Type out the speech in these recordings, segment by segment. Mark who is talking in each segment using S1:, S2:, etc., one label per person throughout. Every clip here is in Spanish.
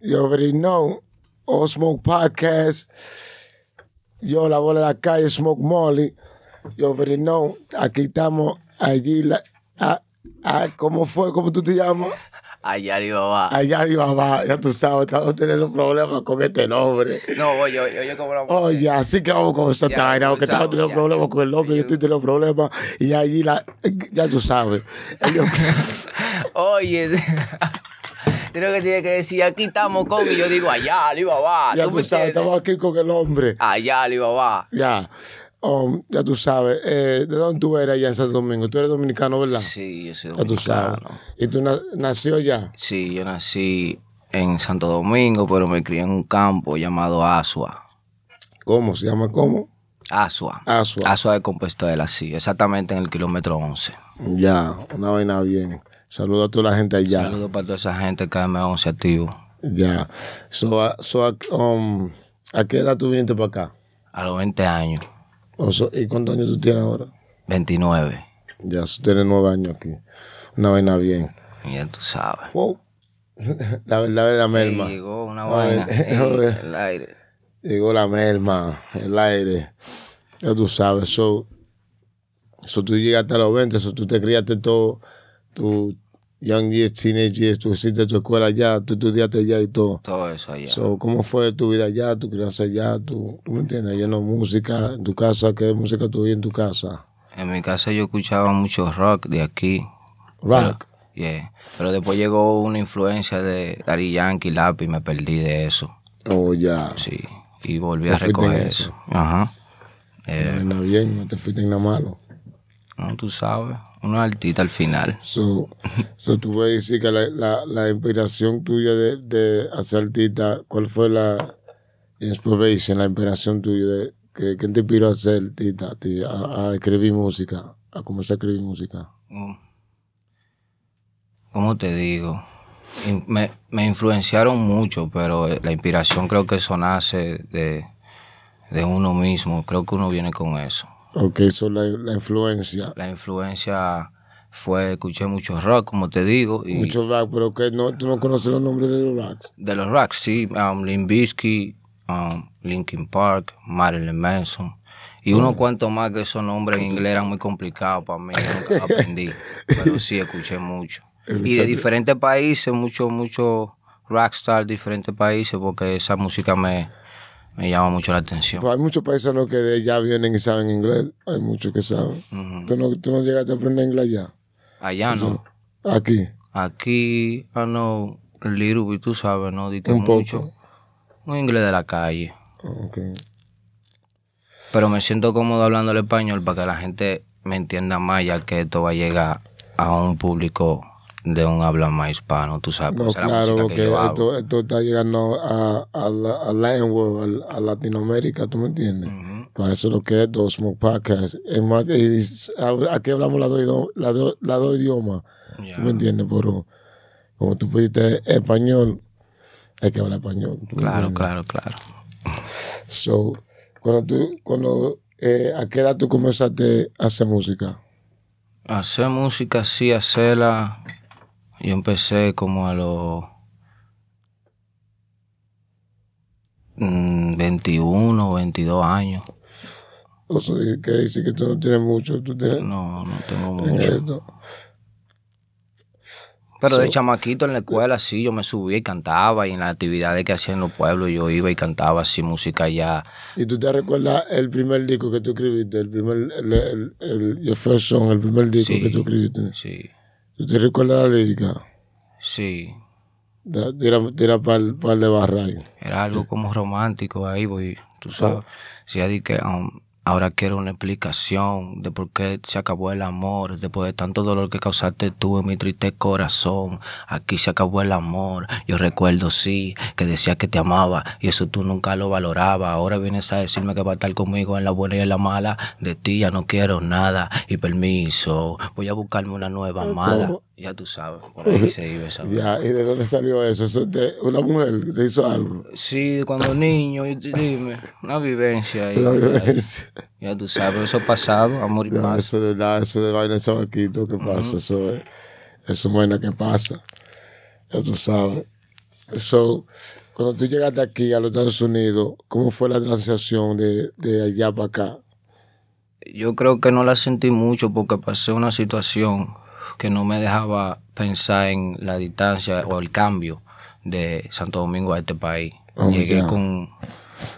S1: You already know. All Smoke Podcast. Yo, la bola de la calle, Smoke Molly. You already know. Aquí estamos, allí. La, a, a, ¿Cómo fue? ¿Cómo tú te llamas?
S2: Allá va.
S1: Allá va, ya tú sabes, estamos teniendo problemas con este nombre.
S2: No, oye, oye, ¿cómo lo vamos
S1: a Oye, así que vamos con esa vaina, porque estamos teniendo problemas con el nombre, yo estoy teniendo problemas, y allí la, ya tú sabes.
S2: oye, creo que tiene que decir, aquí estamos con, y yo digo, allá, Alibaba.
S1: Ya tú, sabes, estamos aquí con el hombre.
S2: Allá, Alibaba.
S1: Ya. Um, ya tú sabes, eh, ¿de dónde tú eres allá en Santo Domingo? Tú eres dominicano, ¿verdad?
S2: Sí, yo soy dominicano. Ya tú sabes.
S1: ¿Y tú nació allá?
S2: Sí, yo nací en Santo Domingo, pero me crié en un campo llamado Asua.
S1: ¿Cómo? ¿Se llama cómo?
S2: Asua.
S1: Asua.
S2: Asua de Compuestuela, sí, exactamente en el kilómetro 11.
S1: Ya, una vaina bien. Saludos a toda la gente allá.
S2: Saludos para toda esa gente que me 11 activo.
S1: Ya. So, so, um, ¿A qué edad tú viniste para acá?
S2: A los 20 años.
S1: ¿Y cuántos años tú tienes ahora?
S2: 29.
S1: Ya, tú tienes nueve años aquí. Una vaina bien.
S2: Ya tú sabes.
S1: Wow. La verdad es la merma.
S2: llegó una vaina. el aire.
S1: Llegó la merma, el aire. Ya tú sabes. Eso, so, tú llegaste a los 20, eso tú te criaste todo, tu, young years, teenage years, tú hiciste tu escuela allá, tú estudiaste allá y todo.
S2: Todo eso allá.
S1: ¿Cómo fue tu vida allá, tu crianza allá? ¿Tú, tú me entiendes? Lleno música en tu casa. ¿Qué música tú en tu casa?
S2: En mi casa yo escuchaba mucho rock de aquí.
S1: ¿Rock?
S2: yeah. Pero después llegó una influencia de Daddy Yankee, Lápiz, y me perdí de eso.
S1: Oh, ya.
S2: Sí. Y volví a recoger eso? Ajá.
S1: Eh, no, bien, no te fuiste en nada malo.
S2: No, tú sabes, una altita al final.
S1: So, so tú puedes decir que la, la, la inspiración tuya de, de, hacer altita, ¿cuál fue la inspiration, la inspiración tuya de que, ¿quién te inspiró a hacer altita, a, a, escribir música, a comenzar a escribir música? Mm.
S2: ¿Cómo te digo? Me, me influenciaron mucho, pero la inspiración creo que eso nace de, de uno mismo. Creo que uno viene con eso.
S1: Ok, eso la, la influencia.
S2: La influencia fue, escuché mucho rock, como te digo. Y
S1: mucho rock, pero que no, tú no conoces los nombres de los rocks.
S2: De los rocks, sí. Um, Limbisky, um, Linkin Park, Marilyn Manson. Y unos oh. cuantos más que esos nombres en inglés eran muy complicados para mí, nunca aprendí. pero sí, escuché mucho. Y de diferentes países, muchos, muchos rockstars de diferentes países, porque esa música me, me llama mucho la atención.
S1: Pues hay muchos paisanos que de allá vienen y saben inglés. Hay muchos que saben. ¿Tú, no, ¿Tú, no, llegaste a aprender inglés allá?
S2: Allá no.
S1: Aquí.
S2: Aquí, I know a little tú sabes, ¿no? Dite Un mucho. Poco. Un inglés de la calle.
S1: Okay.
S2: Pero me siento cómodo hablando el español para que la gente me entienda más, ya que esto va a llegar a un público de un habla más hispano, tú sabes.
S1: No, claro, porque esto, esto, está llegando a, a, la, a, a, Latinoamérica, ¿tú me entiendes? Para eso es lo que es dos Smoke Podcast. Es más, aquí hablamos las dos la la dos idiomas, ¿tú me entiendes? Pero como tú pusiste español, hay que hablar español.
S2: Claro, claro, claro.
S1: So, cuando tú, cuando, eh, ¿a qué edad tú comenzaste a hacer música?
S2: Hacer música, sí, hacerla yo empecé como a los 21, 22 años.
S1: O sea, que tú no tienes mucho. ¿Tú tienes
S2: no, no tengo mucho. Pero de chamaquito en la escuela sí, yo me subía y cantaba y en las actividades que hacía en los pueblos yo iba y cantaba así música ya.
S1: ¿Y tú te recuerdas el primer disco que tú escribiste? El primer, el, el, el your first song, el primer disco que tú escribiste.
S2: Sí.
S1: ¿Tú te recuerdas la lírica?
S2: Sí.
S1: Tira, tira para el, de barra
S2: Era algo como romántico ahí, voy, tú sabes. Si sí, que um, Ahora quiero una explicación de por qué se acabó el amor, después de tanto dolor que causaste tú en mi triste corazón. Aquí se acabó el amor. Yo recuerdo, sí, que decía que te amaba y eso tú nunca lo valorabas. Ahora vienes a decirme que va a estar conmigo en la buena y en la mala. De ti ya no quiero nada y permiso. Voy a buscarme una nueva amada. Ya tú sabes, por ahí se iba esa.
S1: Ya, ¿y de dónde salió eso? ¿Una mujer te hizo algo?
S2: Sí, cuando niño, dime, una vivencia ahí. Ya tú sabes, eso pasado, amor y paz.
S1: Eso de, da, eso de vaina chavaquito, ¿qué pasa? Eso es, eso es buena que pasa. Ya tú sabes. So, cuando tú llegaste aquí a los Estados Unidos, ¿cómo fue la transición de, de allá para acá?
S2: Yo creo que no la sentí mucho porque pasé una situación que no me dejaba pensar en la distancia o el cambio de Santo Domingo a este país.
S1: Oh,
S2: Llegué con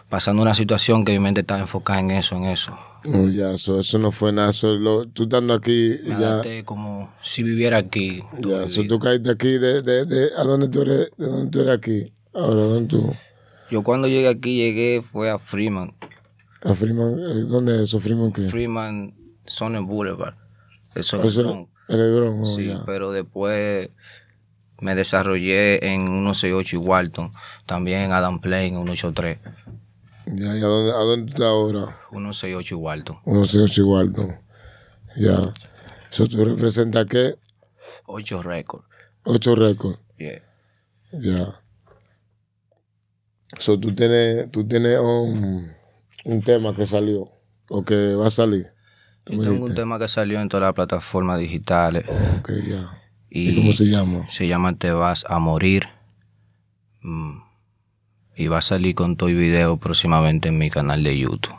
S2: pasando una situación que mi mente estaba enfocada en eso, en eso.
S1: Oh, ya, so, eso no fue nada. So, lo- tú estando aquí,
S2: Me
S1: ya,
S2: como si viviera aquí.
S1: ya,
S2: mi
S1: so,
S2: vida.
S1: tú caíste aquí, de, de, de, ¿a dónde tú eres? ¿De dónde tú eres aquí? Ahora, ¿dónde tú?
S2: Yo cuando llegué aquí llegué fue a Freeman,
S1: ¿A Freeman? eh, ¿Dónde es eso? ¿Freeman qué?
S2: Freeman Sonny Boulevard. Eso
S1: Eso en
S2: Sí,
S1: ya.
S2: pero después me desarrollé en 168 y Walton, también en Adam Plain 183,
S1: Ya, ¿y a dónde, a dónde tú estás ahora?
S2: 168 y Walton.
S1: Uno se ocho igual, ¿no? Ya. Eso tú representas qué?
S2: 8 récords.
S1: Ocho récords.
S2: Yeah.
S1: Ya. So, tú tienes, tú tienes un, un tema que salió o que va a salir.
S2: Yo tengo un tema que salió en todas las plataformas digitales
S1: Ok, ya.
S2: y,
S1: ¿Y cómo se llama?
S2: se llama Te vas a morir. Mm. Y va a salir con todo el video próximamente en mi canal de YouTube.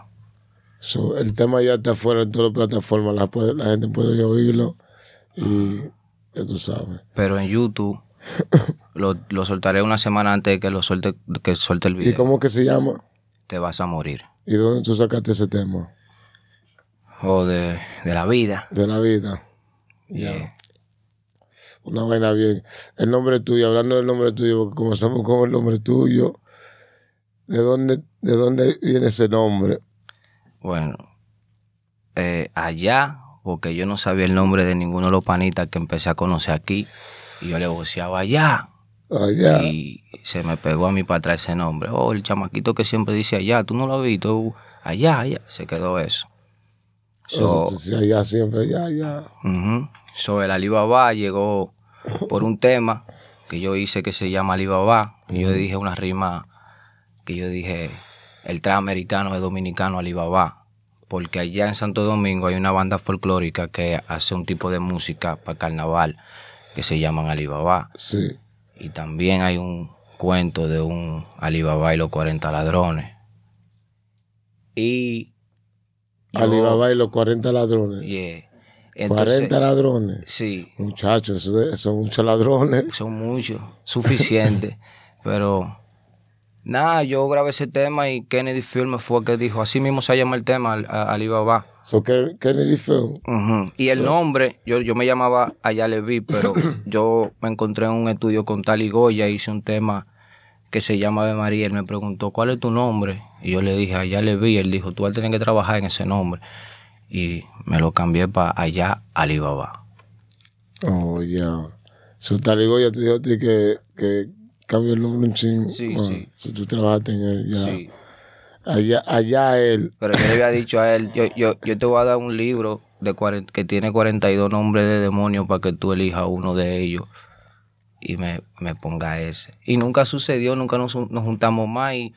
S1: So, el tema ya está fuera de todas las plataformas. La, gente puede oírlo y ya tú sabes.
S2: Pero en YouTube lo, lo soltaré una semana antes de que lo suelte, que suelte el
S1: ¿Y
S2: video.
S1: cómo que se llama?
S2: Te vas a morir.
S1: ¿Y dónde tú sacaste ese tema?
S2: O de, de la vida.
S1: De la vida.
S2: Yeah.
S1: Una vaina bien. El nombre tuyo, hablando del nombre tuyo, porque comenzamos con el nombre tuyo. ¿De dónde, de dónde viene ese nombre?
S2: Bueno, eh, allá, porque yo no sabía el nombre de ninguno de los panitas que empecé a conocer aquí, y yo le voceaba allá,
S1: Allá.
S2: y se me pegó a mí para atrás ese nombre. Oh, el chamaquito que siempre dice allá, tú no lo has visto, allá, allá, se quedó eso. So,
S1: siempre.
S2: So, el Alibaba llegó por un tema que yo hice que se llama Alibaba. Y yo dije una rima que yo dije, el transamericano es dominicano Alibaba. Porque allá en Santo Domingo hay una banda folclórica que hace un tipo de música para carnaval que se llaman Alibaba.
S1: Sí.
S2: Y también hay un cuento de un Alibaba y los 40 ladrones. Y... yo-
S1: Alibaba y los 40 ladrones.
S2: Yeah. Entonces,
S1: 40 ladrones.
S2: Sí,
S1: Muchachos, son muchos ladrones.
S2: son muchos, suficiente. pero nada, yo grabé ese tema y Kennedy Film fue el que dijo, así mismo se llama el tema, Alibaba.
S1: So, ¿qué- Kennedy Film.
S2: Y el nombre, yo, yo me llamaba Allá le vi, pero yo me encontré en un estudio con Tali Goya, hice un tema que se llama Ave María, él me preguntó, ¿cuál es tu nombre? Y yo le dije, Allá le vi, él dijo, tú vas a tener que trabajar en ese nombre. Y me lo cambié para Allá Alibaba.
S1: Oh, ya. So, Taligo ya te dijo a ti que, que cambie el nombre un ching.
S2: Sí, sí.
S1: So, tú trabajaste en él, ya.
S2: Sí.
S1: Allá, allá él.
S2: Pero yo le había dicho a él, yo, yo, yo te voy a dar un libro de cuaren- que tiene 42 nombres de demonios para que tú elijas uno de ellos y me, me ponga ese. Y nunca sucedió, nunca nos, nos juntamos más y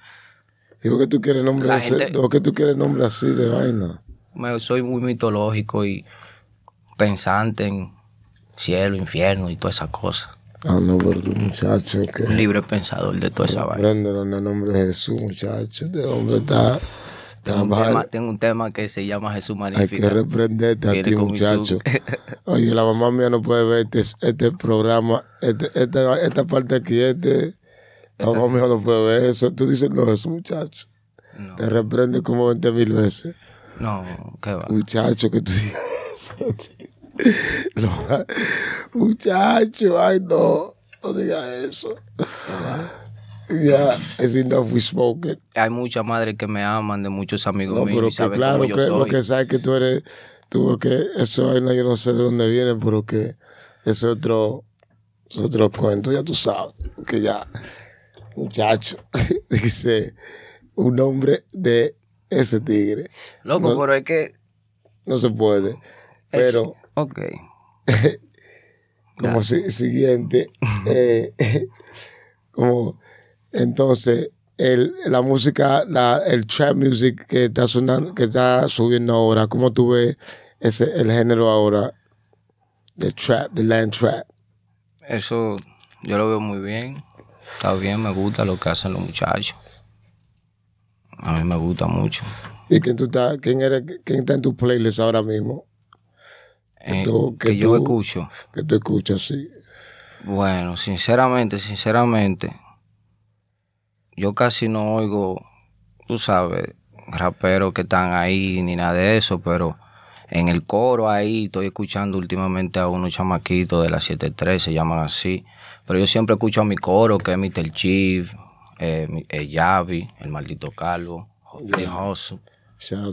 S1: Digo que tú quieres nombre o que tú quieres nombre así de vaina.
S2: me, soy muy mitológico y pensante en cielo, infierno y todas esas cosas.
S1: Ah, no, pero tú, muchacho, que.
S2: Un libre pensador de toda esa vaina.
S1: Préndelo en el nombre de Jesús, muchacho. Este hombre está, está
S2: Tengo un, tema, tengo un tema que se llama Jesús
S1: Hay que
S2: Magnífico.
S1: reprenderte a ti, muchacho. Oye, la mamá mía no puede ver este, este programa, este, esta, esta parte aquí, este. La mamá mía no puede ver eso. Tú dices, no, eso, muchacho.
S2: No,
S1: Te reprende como 20 mil veces.
S2: no, qué va.
S1: Muchacho, que tú digas eso. muchacho, ay, no. No digas eso. Ya, es enough we spoken.
S2: Hay muchas madres que me aman, de muchos amigos
S1: No,
S2: míos
S1: pero
S2: y
S1: que
S2: saben
S1: claro,
S2: cómo yo
S1: que,
S2: soy.
S1: porque sabes que tú eres, tú que eso yo no sé de dónde viene, pero que ese otro, es otro cuento, ya tú sabes, que ya, muchacho, dice un nombre de ese tigre,
S2: Loco,
S1: no-
S2: pero es que...
S1: no se puede, pero
S2: Ok.
S1: como si- siguiente, eh, como entonces el, la música, la, el trap music que está sonando, que está subiendo ahora, ¿cómo tú ves ese, el género ahora de trap, de land trap?
S2: Eso yo lo veo muy bien. está bien, me gusta lo que hacen los muchachos. A mí me gusta mucho.
S1: ¿Y quién, tú estás, quién, eres, quién está en tu playlist ahora mismo?
S2: Que, eh, yo escucho.
S1: Que tú escuchas, sí.
S2: Bueno, sinceramente, sinceramente, yo casi no oigo, tú sabes, raperos que están ahí ni nada de eso, pero en el coro ahí estoy escuchando últimamente a unos chamaquitos de la 73, se llaman así. Pero yo siempre escucho a mi coro, que es Mr. Chief, eh, el Yavi, el maldito calvo, José Josu.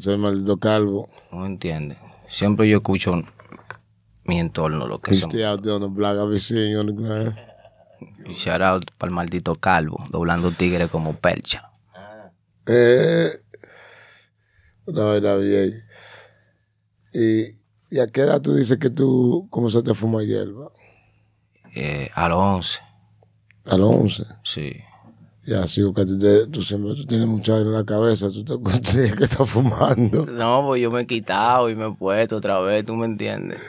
S1: El maldito calvo.
S2: No entiendes. Siempre yo escucho mi entorno, lo que
S1: son. out there on the block, on the ground.
S2: Y shout out para el maldito calvo, doblando tigre como percha.
S1: Eh, la verdad, bien. ¿Y, ¿Y a qué edad tú dices que tú comenzaste a fumar hierba?
S2: Eh, a los 11.
S1: ¿A los 11?
S2: Sí.
S1: Ya, sí, porque tú, siempre tú tienes mucha en la cabeza, tú te que estás fumando.
S2: No, pues yo me he quitado y me he puesto otra vez, ¿tú me entiendes?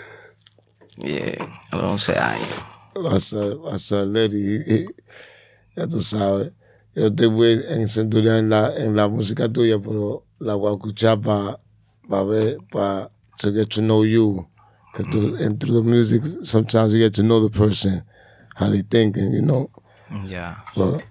S2: Bien, a los 11 años.
S1: Vas a, vas a leer y, ya tú sabes. Yo estoy muy en en la, en la música tuya, pero la voy a escuchar para pa ver, para to get to know you. Because mm. and through the music, sometimes you get to know the person, how they think, and you know.
S2: Yeah.
S1: But,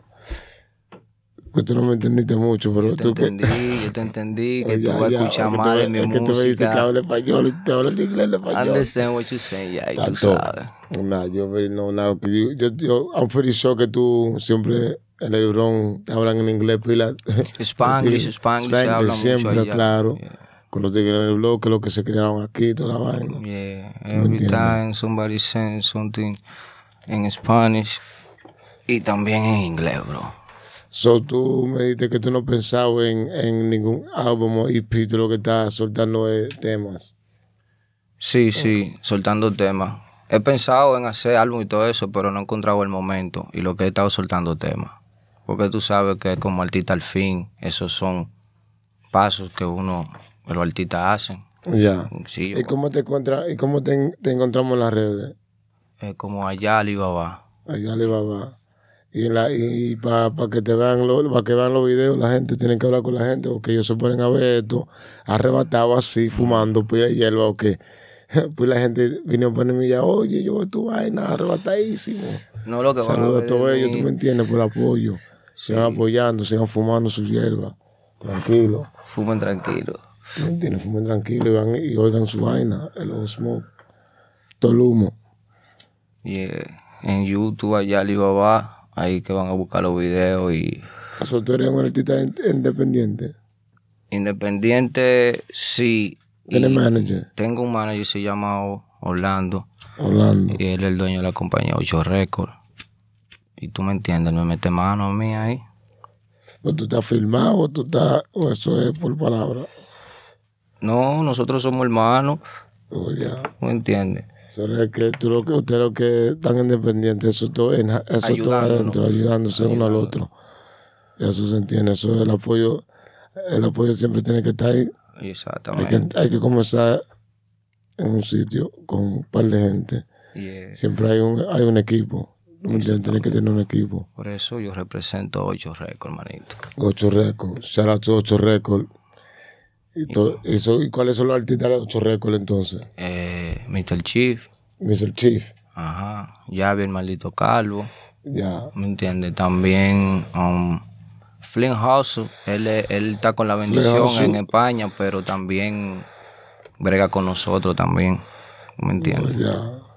S1: que tú no me entendiste mucho, pero
S2: yo te
S1: tú
S2: entendí,
S1: que...
S2: yo te entendí, que tú vas a escuchar más de mi
S1: es
S2: música.
S1: que tú me dices que habla español y te habla en inglés en español.
S2: Understand what you're saying, ya, yeah, tú sabes.
S1: Nah, yo very know now. Yo, yo, yo, I'm pretty sure que tú siempre en el Eurón hablan en inglés pila.
S2: Spanglish, Spanglish, se habla
S1: siempre,
S2: mucho allá.
S1: claro. Yeah con los tigres del bloque, lo que se crearon aquí, toda la vaina.
S2: Yeah, every time somebody says something en Spanish y también en inglés, bro.
S1: So tú me dijiste que tú no pensabas en, en ningún álbum o EP, tú lo que estás soltando es temas.
S2: Sí, sí, soltando temas. He pensado en hacer álbum y todo eso, pero no he encontrado el momento y lo que he estado soltando temas. Porque tú sabes que como artista al fin, esos son pasos que uno los artistas hacen.
S1: Ya. ¿Y cómo te encuentras, y cómo te, encontramos en las redes?
S2: como allá Alibaba.
S1: Allá Alibaba. Y, la, y para que te vean para que vean los videos, la gente tiene que hablar con la gente, porque ellos se ponen a ver esto, arrebatado así, fumando, pues hierba, o que pues la gente vino a ponerme ya, oye, yo veo tu vaina, arrebatadísimo.
S2: No lo que
S1: Saludos a, todos ellos, tú me entiendes, por el apoyo. Sigan apoyando, sigan fumando sus hierbas. Tranquilo.
S2: Fumen tranquilo.
S1: ¿Me entiendes? Fumen tranquilo y, van, y oigan su vaina, el smoke. Todo el humo.
S2: Y en YouTube allá Alibaba, ahí que van a buscar los videos y...
S1: ¿Eso tú eres un artista independiente?
S2: Independiente, sí.
S1: ¿Tienes manager?
S2: Tengo un manager, se llama Orlando.
S1: Orlando.
S2: Y él es el dueño de la compañía Ocho Records. Y tú me entiendes, me mete mano a mí ahí.
S1: ¿O tú estás filmado o tú estás, o eso es por palabra?
S2: No, nosotros somos hermanos.
S1: Oh, ya.
S2: ¿No entiendes?
S1: Es que tú lo que ustedes lo que están independientes, eso todo, eso todo adentro, ayudándose uno al otro. Eso se entiende, eso es el apoyo, el apoyo siempre tiene que estar ahí.
S2: Exactamente.
S1: Hay que, hay que comenzar en un sitio con un par de gente. Siempre hay un, hay un equipo. Tiene que tener un equipo.
S2: Por eso yo represento Ocho Records, manito.
S1: Ocho Records. Shout out to Ocho Records. ¿Y, todo, eso, ¿Y cuáles son los artistas de Ocho Records entonces?
S2: Eh, Mr. Chief.
S1: Mr. Chief.
S2: Ajá. Javi, el maldito calvo.
S1: Ya.
S2: ¿Me entiendes? También um, Flynn House. Él, él está con la bendición en España, pero también brega con nosotros también. ¿Me entiendes?
S1: Oh, ya.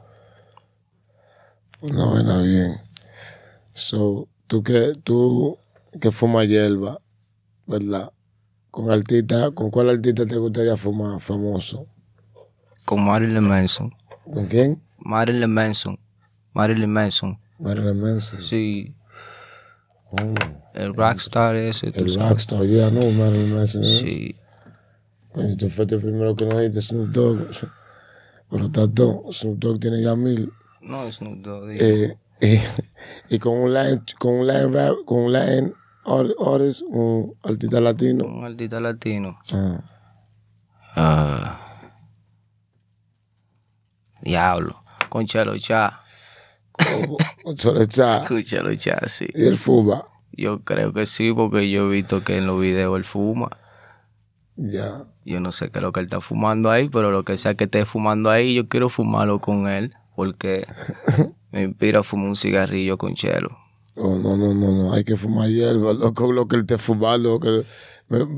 S1: Una buena bien. So, tú que, tú que fumas hierba, ¿verdad? Con artista, ¿con cuál artista te gustaría fumar famoso?
S2: Con Marilyn Manson.
S1: ¿Con quién?
S2: Marilyn Manson. Marilyn Manson.
S1: Marilyn Manson.
S2: Sí. Oh. El rockstar ese.
S1: El rockstar, ya no, Marilyn Manson. ¿eh?
S2: Sí.
S1: Coño, tú fuiste el primero que nos dijiste Snoop Dogg. Pero está todo. Snoop Dogg tiene ya mil.
S2: No, Snoop Dogg.
S1: Eh, y, y, con un line, con un line rap, con un line artist, un artista latino.
S2: Un artista latino.
S1: Ah.
S2: Uh, diablo. Conchelo Cha.
S1: Solo echar.
S2: Escúchalo echar, sí.
S1: Y él fuma.
S2: Yo creo que sí, porque yo he visto que en los videos él fuma.
S1: Ya.
S2: Yo no sé qué es lo que él está fumando ahí, pero lo que sea que esté fumando ahí, yo quiero fumarlo con él, porque me inspira a fumar un cigarrillo con chelo.
S1: Oh, no, no, no, no, hay que fumar hierba, loco, lo que él esté fumando, que,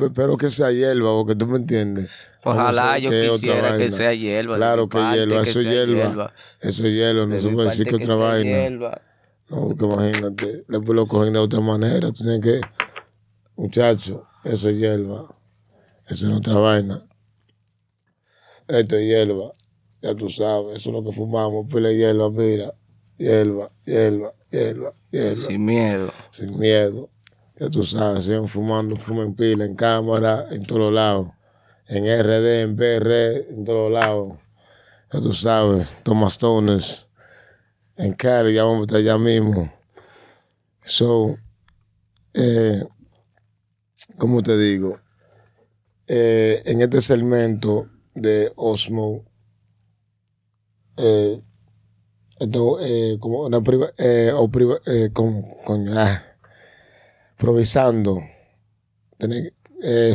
S1: espero que sea hierba, porque tú me entiendes.
S2: Ojalá
S1: No
S2: yo quisiera que sea hierba.
S1: Claro que hierba,
S2: que
S1: eso es hierba. Eso es hierba, no se puede decir que otra vaina. No, porque imagínate, después lo cogen de otra manera, tú tienes que, muchacho, eso es hierba, eso es otra vaina. Esto es hierba, ya tú sabes, eso es lo que fumamos, pila de hierba, mira, hierba, hierba,
S2: Sin miedo.
S1: sin miedo. Ya tú sabes, siguen fumando, fumen pila en cámara, en todos lados. En RD, en PR, en todos lados. Ya tú sabes, Thomas Toners. En Cali, ya vamos a estar allá mismo. So, eh, ¿cómo te digo? Eh, en este segmento de Osmo, eh, esto, eh, como una priva, eh, o priva, eh, con, con, ah, improvisando, tener,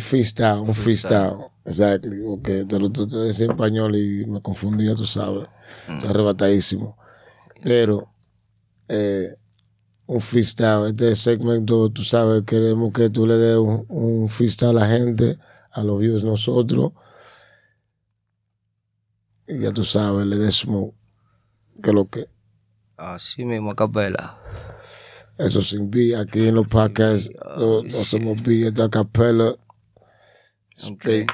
S1: freestyle, un freestyle, exactly, porque te lo te, te decía en español y me confundía, tú sabes, estoy arrebatadísimo, pero, un freestyle, este segmento, tú sabes, queremos que tú le des un, un freestyle a la gente, a los views nosotros, y ya tú sabes, le des smoke, que lo que
S2: Así mismo, capela.
S1: Eso sin B, aquí en los podcasts no, no hacemos B, esta capela straight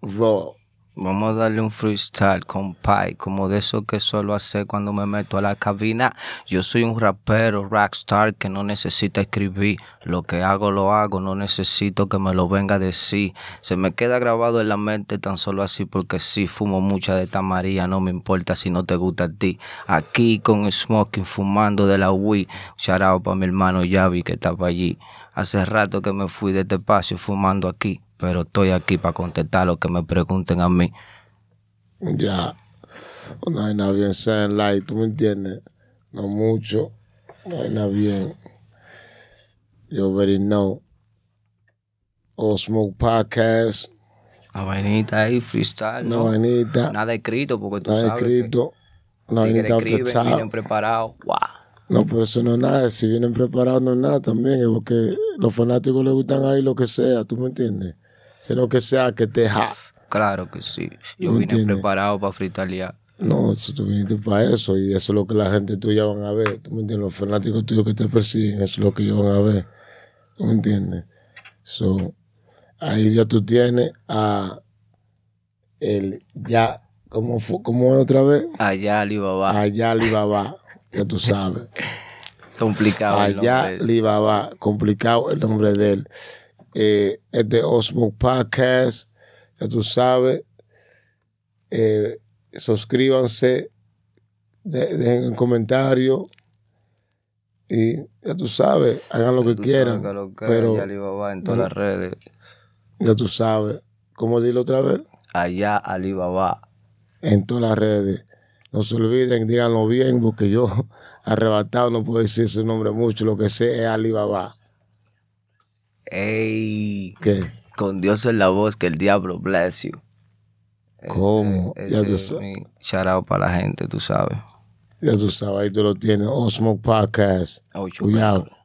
S1: raw.
S2: Vamos a darle un freestyle con Pai, como de eso que suelo hacer cuando me meto a la cabina. Yo soy un rapero, rockstar, que no necesita escribir. Lo que hago, lo hago, no necesito que me lo venga a decir. Se me queda grabado en la mente tan solo así porque sí, fumo mucha de esta María, no me importa si no te gusta a ti. Aquí con Smoking, fumando de la Wii. Shout out mi hermano Yavi que estaba allí. Hace rato que me fui de este espacio fumando aquí, pero estoy aquí para contestar lo que me pregunten a mí.
S1: Ya, no hay nada bien, saying light, ¿tú me entiendes? No mucho, no hay nada bien. You already know. All Smoke Podcast,
S2: La vainita ahí, freestyle,
S1: una
S2: ¿no?
S1: vainita,
S2: Nada escrito, porque tú
S1: nada
S2: sabes
S1: escrito, una vainita
S2: escriben, vienen preparados. Wow.
S1: No, pero eso no es nada. Si vienen preparados, no es nada también. Es porque los fanáticos les gustan ahí lo que sea, ¿tú me entiendes? Sino que sea que te ja.
S2: Claro que sí. Yo
S1: ¿Me
S2: vine
S1: entiendes?
S2: preparado para fritalear.
S1: No, si tú viniste para eso y eso es lo que la gente tuya van a ver. ¿Tú me entiendes? Los fanáticos tuyos que te persiguen, eso es lo que ellos van a ver. ¿Tú me entiendes? So, ahí ya tú tienes a el ya, ¿cómo, fue, cómo es otra vez?
S2: Allá Alibaba.
S1: Allá Alibaba, ya tú sabes.
S2: Complicado
S1: Allá. Alibaba, complicado el nombre de él. Eh, es de Osmo Podcast, ya tú sabes. Eh, suscríbanse, de- dejen un comentario y ya tú sabes, hagan lo que quieran.
S2: que lo que
S1: pero
S2: Allá Alibaba en todas las redes.
S1: ya tú sabes, ¿cómo decirlo otra vez?
S2: Allá Alibaba.
S1: En todas las redes. No se olviden, díganlo bien, porque yo arrebatado no puedo decir su nombre mucho, lo que sé es Alibaba.
S2: Ey.
S1: ¿Qué?
S2: Con Dios en la voz, que el diablo bless you. Ese-
S1: ¿Cómo? Ya
S2: Ese
S1: tú
S2: es
S1: sabes.
S2: shout para la gente, tú sabes.
S1: Ya tú sabes, ahí tú lo tienes. Osmo Podcast.
S2: Ocho
S1: Cuidado.